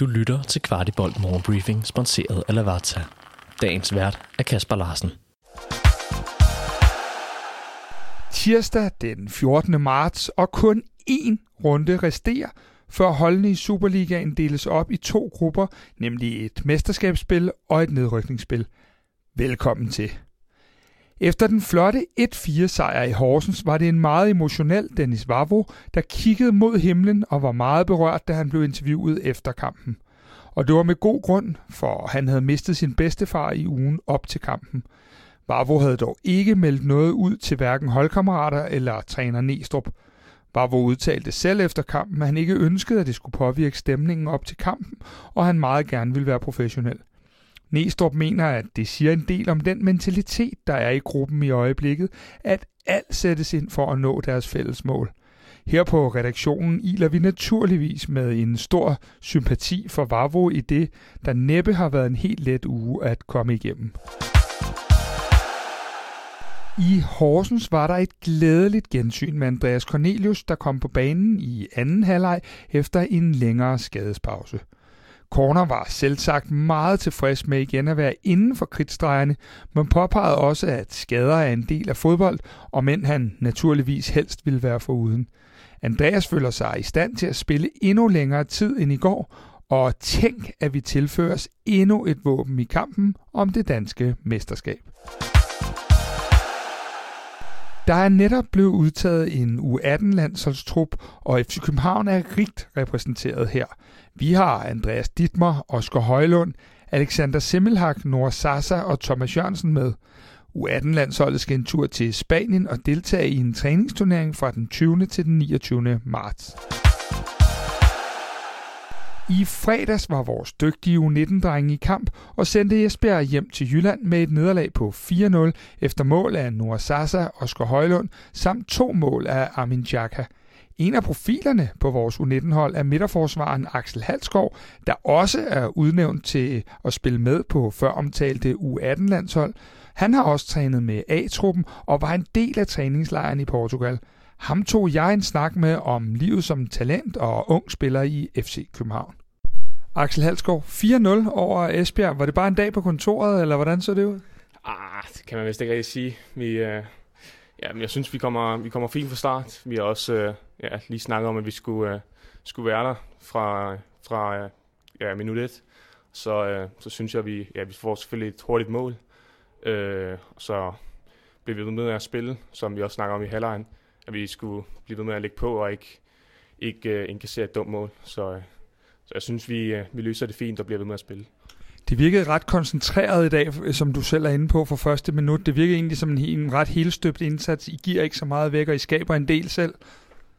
Du lytter til Kvartibolt Morgenbriefing, sponsoreret af Lavazza. Dagens vært er Kasper Larsen. Tirsdag den 14. marts, og kun én runde resterer, før holdene i Superligaen deles op i to grupper, nemlig et mesterskabsspil og et nedrykningsspil. Velkommen til. Efter den flotte 1-4-sejr i Horsens var det en meget emotionel Dennis Vavro, der kiggede mod himlen og var meget berørt, da han blev interviewet efter kampen. Og det var med god grund, for han havde mistet sin bedstefar i ugen op til kampen. Vavro havde dog ikke meldt noget ud til hverken holdkammerater eller træner Nestrup. Vavro udtalte selv efter kampen, at han ikke ønskede, at det skulle påvirke stemningen op til kampen, og han meget gerne ville være professionel. Næstrup mener, at det siger en del om den mentalitet, der er i gruppen i øjeblikket, at alt sættes ind for at nå deres fælles mål. Her på redaktionen iler vi naturligvis med en stor sympati for Vavro i det, der næppe har været en helt let uge at komme igennem. I Horsens var der et glædeligt gensyn med Andreas Cornelius, der kom på banen i anden halvleg efter en længere skadespause. Corner var selvsagt meget tilfreds med igen at være inden for kritstregerne, men påpegede også, at skader er en del af fodbold, og men han naturligvis helst ville være foruden. Andreas føler sig i stand til at spille endnu længere tid end i går, og tænk, at vi tilføres endnu et våben i kampen om det danske mesterskab. Der er netop blevet udtaget en U18-landsholdstrup, og FC København er rigt repræsenteret her. Vi har Andreas Dittmer, Oskar Højlund, Alexander Simmelhak, Nora Sasa og Thomas Jørgensen med. U18-landsholdet skal en tur til Spanien og deltage i en træningsturnering fra den 20. til den 29. marts. I fredags var vores dygtige U19-drenge i kamp og sendte Esbjerg hjem til Jylland med et nederlag på 4-0 efter mål af Noah Sasa, Oscar Højlund samt to mål af Armin Jaka. En af profilerne på vores U19-hold er midterforsvaren Axel Halskov, der også er udnævnt til at spille med på før omtalte U18-landshold. Han har også trænet med A-truppen og var en del af træningslejren i Portugal. Ham tog jeg en snak med om livet som talent og ung spiller i FC København. Axel Halskov, 4-0 over Esbjerg. Var det bare en dag på kontoret, eller hvordan så det ud? Ah, det kan man vist ikke rigtig sige. Vi, øh, ja, men jeg synes, vi kommer, vi kommer fint fra start. Vi har også øh, ja, lige snakket om, at vi skulle, øh, skulle være der fra, fra øh, ja, minut 1. Så, øh, så synes jeg, at vi, ja, vi får selvfølgelig et hurtigt mål. Øh, så bliver vi ved med at spille, som vi også snakker om i halvlejen. At vi skulle blive ved med at lægge på og ikke, ikke øh, inkassere et dumt mål. Så, øh, så jeg synes, vi, øh, vi løser det fint og bliver ved med at spille. Det virkede ret koncentreret i dag, som du selv er inde på for første minut. Det virkede egentlig som en, en ret helstøbt indsats. I giver ikke så meget væk, og I skaber en del selv.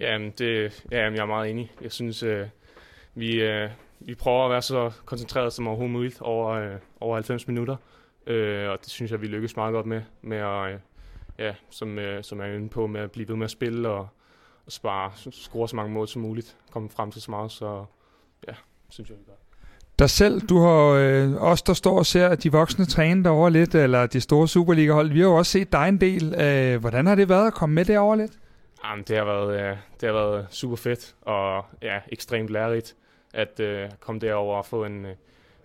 Jamen, det, jamen jeg er meget enig. Jeg synes, øh, vi, øh, vi prøver at være så koncentreret som overhovedet muligt over, øh, over 90 minutter. Øh, og det synes jeg, vi lykkes meget godt med, med at, øh, ja, som, øh, som jeg er inde på, med at blive ved med at spille og, og spare, score så mange mål som muligt, komme frem til så meget, så ja, synes jeg, vi gør. Dig selv, du har øh, også der står og ser, at de voksne træner derovre lidt, eller de store Superliga-hold. Vi har jo også set dig en del. Øh, hvordan har det været at komme med derover lidt? Jamen, det har været, øh, det har været super fedt og ja, ekstremt lærerigt at øh, komme derover og få en, øh,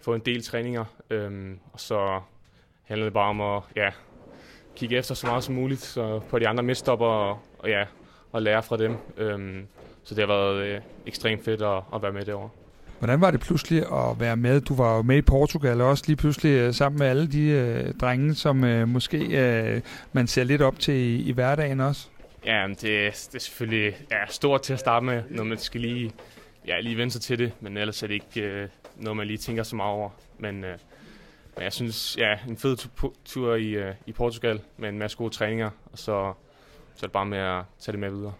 få en del træninger. Øhm, og så handler det bare om at ja, kigge efter så meget som muligt så på de andre midtstopper og, og, ja, og lære fra dem. Øhm, så det har været øh, ekstremt fedt at, at være med derovre. Hvordan var det pludselig at være med? Du var jo med i Portugal også lige pludselig øh, sammen med alle de øh, drenge, som øh, måske øh, man ser lidt op til i, i hverdagen også. Ja, det, det er selvfølgelig ja, stort til at starte med, når man skal lige, ja, lige vende sig til det, men ellers er det ikke øh, noget, man lige tænker så meget over. Men, øh, men jeg synes, ja, en fed tur i, øh, i Portugal med en masse gode træninger, og så, så er det bare med at tage det med videre.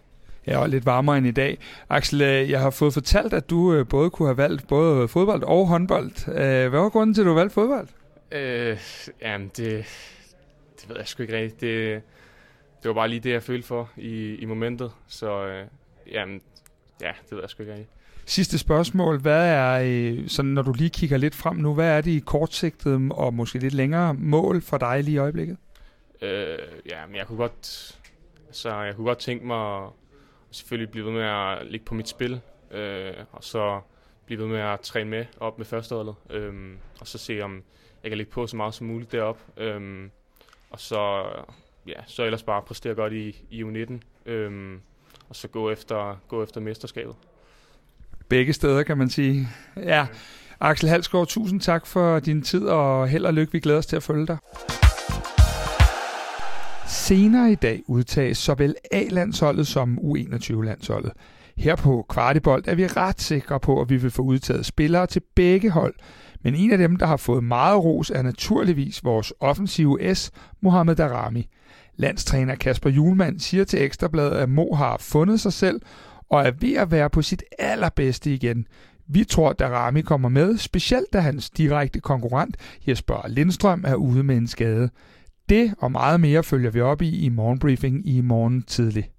Ja, og lidt varmere end i dag. Axel, øh, jeg har fået fortalt, at du øh, både kunne have valgt både fodbold og håndbold. Øh, hvad var grunden til, at du valgte fodbold? Øh, jamen, det, det ved jeg sgu ikke rigtigt. Det, det var bare lige det, jeg følte for i, i momentet. Så øh, jamen, ja, det ved jeg sgu ikke rigtigt. Sidste spørgsmål. Hvad er, sådan, når du lige kigger lidt frem nu, hvad er de kortsigtede og måske lidt længere mål for dig lige i øjeblikket? Øh, ja, men jeg kunne godt, så jeg kunne godt tænke mig selvfølgelig blive ved med at ligge på mit spil, øh, og så blive ved med at træne med op med førsteholdet, øhm, og så se, om jeg kan lægge på så meget som muligt derop. Øhm, og så, ja, så ellers bare præstere godt i, i U19, øhm, og så gå efter, gå efter mesterskabet. Begge steder, kan man sige. Ja, Axel Halsgaard, tusind tak for din tid, og held og lykke. Vi glæder os til at følge dig. Senere i dag udtages såvel A-landsholdet som U21-landsholdet. Her på Kvartibold er vi ret sikre på, at vi vil få udtaget spillere til begge hold. Men en af dem, der har fået meget ros, er naturligvis vores offensive S, Mohamed Darami. Landstræner Kasper Julemand siger til Ekstrabladet, at Mo har fundet sig selv og er ved at være på sit allerbedste igen. Vi tror, at Darami kommer med, specielt da hans direkte konkurrent Jesper Lindstrøm er ude med en skade. Det og meget mere følger vi op i i morgenbriefing i morgen tidlig.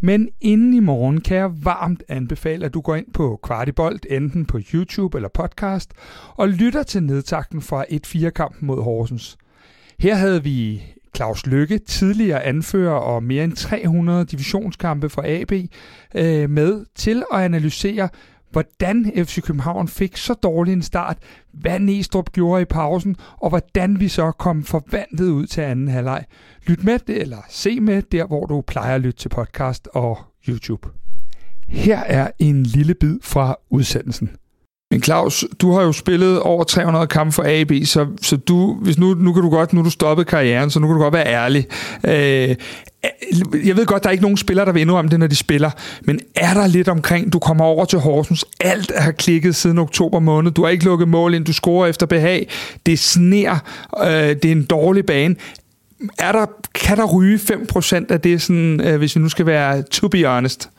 Men inden i morgen kan jeg varmt anbefale, at du går ind på Kvartibolt, enten på YouTube eller podcast, og lytter til nedtakten fra 1-4-kampen mod Horsens. Her havde vi Claus Lykke, tidligere anfører og mere end 300 divisionskampe for AB, øh, med til at analysere, hvordan FC København fik så dårlig en start, hvad Næstrup gjorde i pausen, og hvordan vi så kom forvandlet ud til anden halvleg. Lyt med, eller se med, der hvor du plejer at lytte til podcast og YouTube. Her er en lille bid fra udsendelsen. Men Claus, du har jo spillet over 300 kampe for AB, så, så du, hvis nu, nu kan du godt, nu du stoppet karrieren, så nu kan du godt være ærlig. Øh, jeg ved godt, der er ikke nogen spillere, der vil indrømme det, når de spiller, men er der lidt omkring, du kommer over til Horsens, alt har klikket siden oktober måned, du har ikke lukket mål ind, du scorer efter behag, det sner, øh, det er en dårlig bane. Er der, kan der ryge 5% af det, sådan, øh, hvis vi nu skal være to be honest?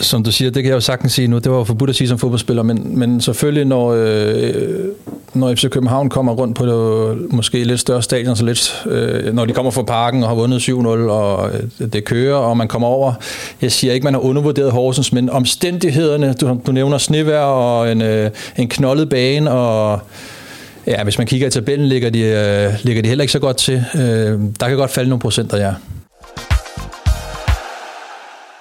Som du siger, det kan jeg jo sagtens sige nu, det var jo forbudt at sige som fodboldspiller, men, men selvfølgelig, når, øh, når FC København kommer rundt på det, måske lidt større stadion, så lidt, øh, når de kommer fra parken og har vundet 7-0, og øh, det kører, og man kommer over, jeg siger ikke, man har undervurderet Horsens, men omstændighederne, du, du nævner snevær og en, øh, en knoldet bane, og ja, hvis man kigger i tabellen, ligger de, øh, ligger de heller ikke så godt til. Øh, der kan godt falde nogle procenter, ja.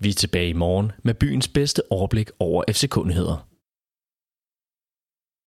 Vi er tilbage i morgen med byens bedste overblik over FC-kundigheder.